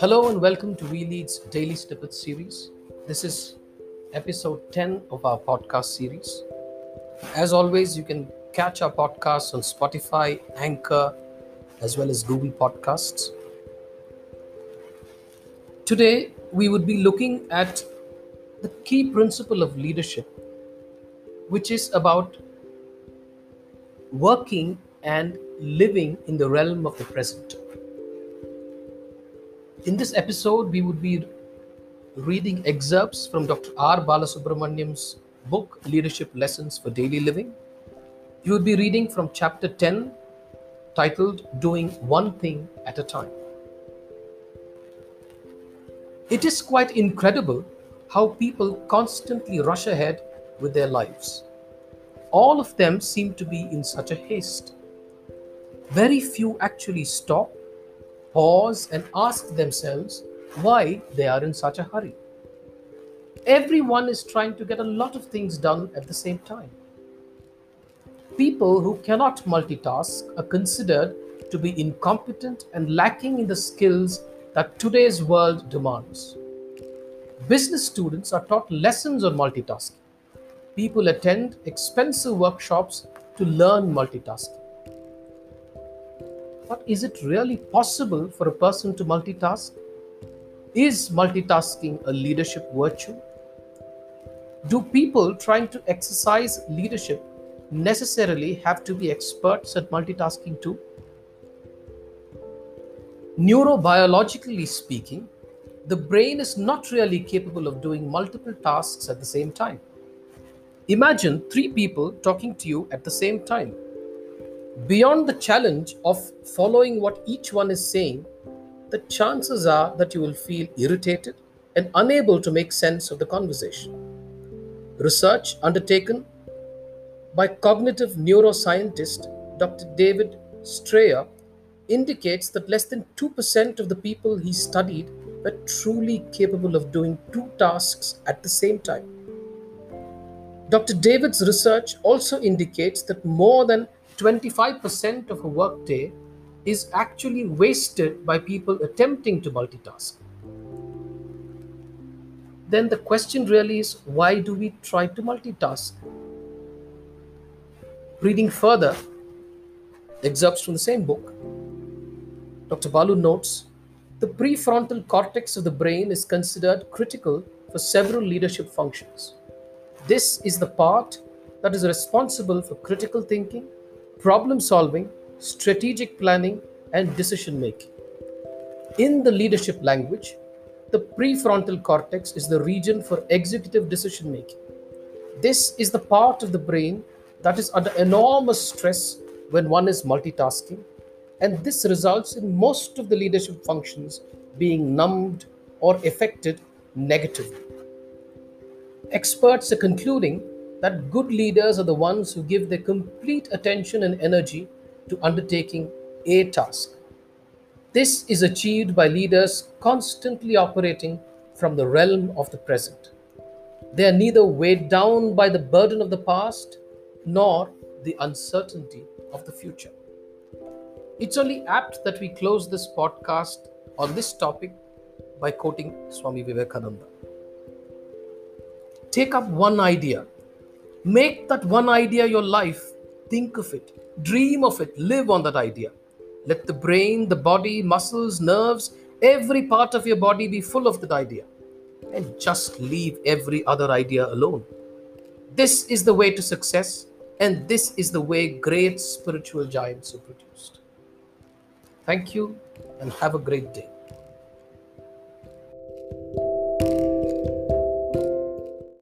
Hello and welcome to WeLead's Daily Snippets series. This is episode 10 of our podcast series. As always, you can catch our podcasts on Spotify, Anchor, as well as Google Podcasts. Today, we would be looking at the key principle of leadership, which is about working and living in the realm of the present. In this episode, we would be reading excerpts from Dr. R. Balasubramaniam's book, Leadership Lessons for Daily Living. You would be reading from chapter 10, titled Doing One Thing at a Time. It is quite incredible how people constantly rush ahead with their lives. All of them seem to be in such a haste. Very few actually stop pause and ask themselves why they are in such a hurry. Everyone is trying to get a lot of things done at the same time. People who cannot multitask are considered to be incompetent and lacking in the skills that today's world demands. Business students are taught lessons on multitasking. People attend expensive workshops to learn multitasking. But is it really possible for a person to multitask? Is multitasking a leadership virtue? Do people trying to exercise leadership necessarily have to be experts at multitasking too? Neurobiologically speaking, the brain is not really capable of doing multiple tasks at the same time. Imagine three people talking to you at the same time Beyond the challenge of following what each one is saying, the chances are that you will feel irritated and unable to make sense of the conversation. Research undertaken by cognitive neuroscientist Dr. David Strayer indicates that less than 2% of the people he studied were truly capable of doing two tasks at the same time. Dr. David's research also indicates that more than 25% of a workday is actually wasted by people attempting to multitask. Then the question really is why do we try to multitask? Reading further, excerpts from the same book, Dr. Balu notes the prefrontal cortex of the brain is considered critical for several leadership functions. This is the part that is responsible for critical thinking, problem solving, strategic planning, and decision making. In the leadership language, the prefrontal cortex is the region for executive decision making. This is the part of the brain that is under enormous stress when one is multitasking, and this results in most of the leadership functions being numbed or affected negatively. Experts are concluding that good leaders are the ones who give their complete attention and energy to undertaking a task. This is achieved by leaders constantly operating from the realm of the present. They are neither weighed down by the burden of the past nor the uncertainty of the future. It's only apt that we close this podcast on this topic by quoting Swami Vivekananda. Take up one idea Make that one idea your life. Think of it, dream of it, live on that idea. Let the brain, the body, muscles, nerves, every part of your body be full of that idea. And just leave every other idea alone. This is the way to success, and this is the way great spiritual giants are produced. Thank you, and have a great day.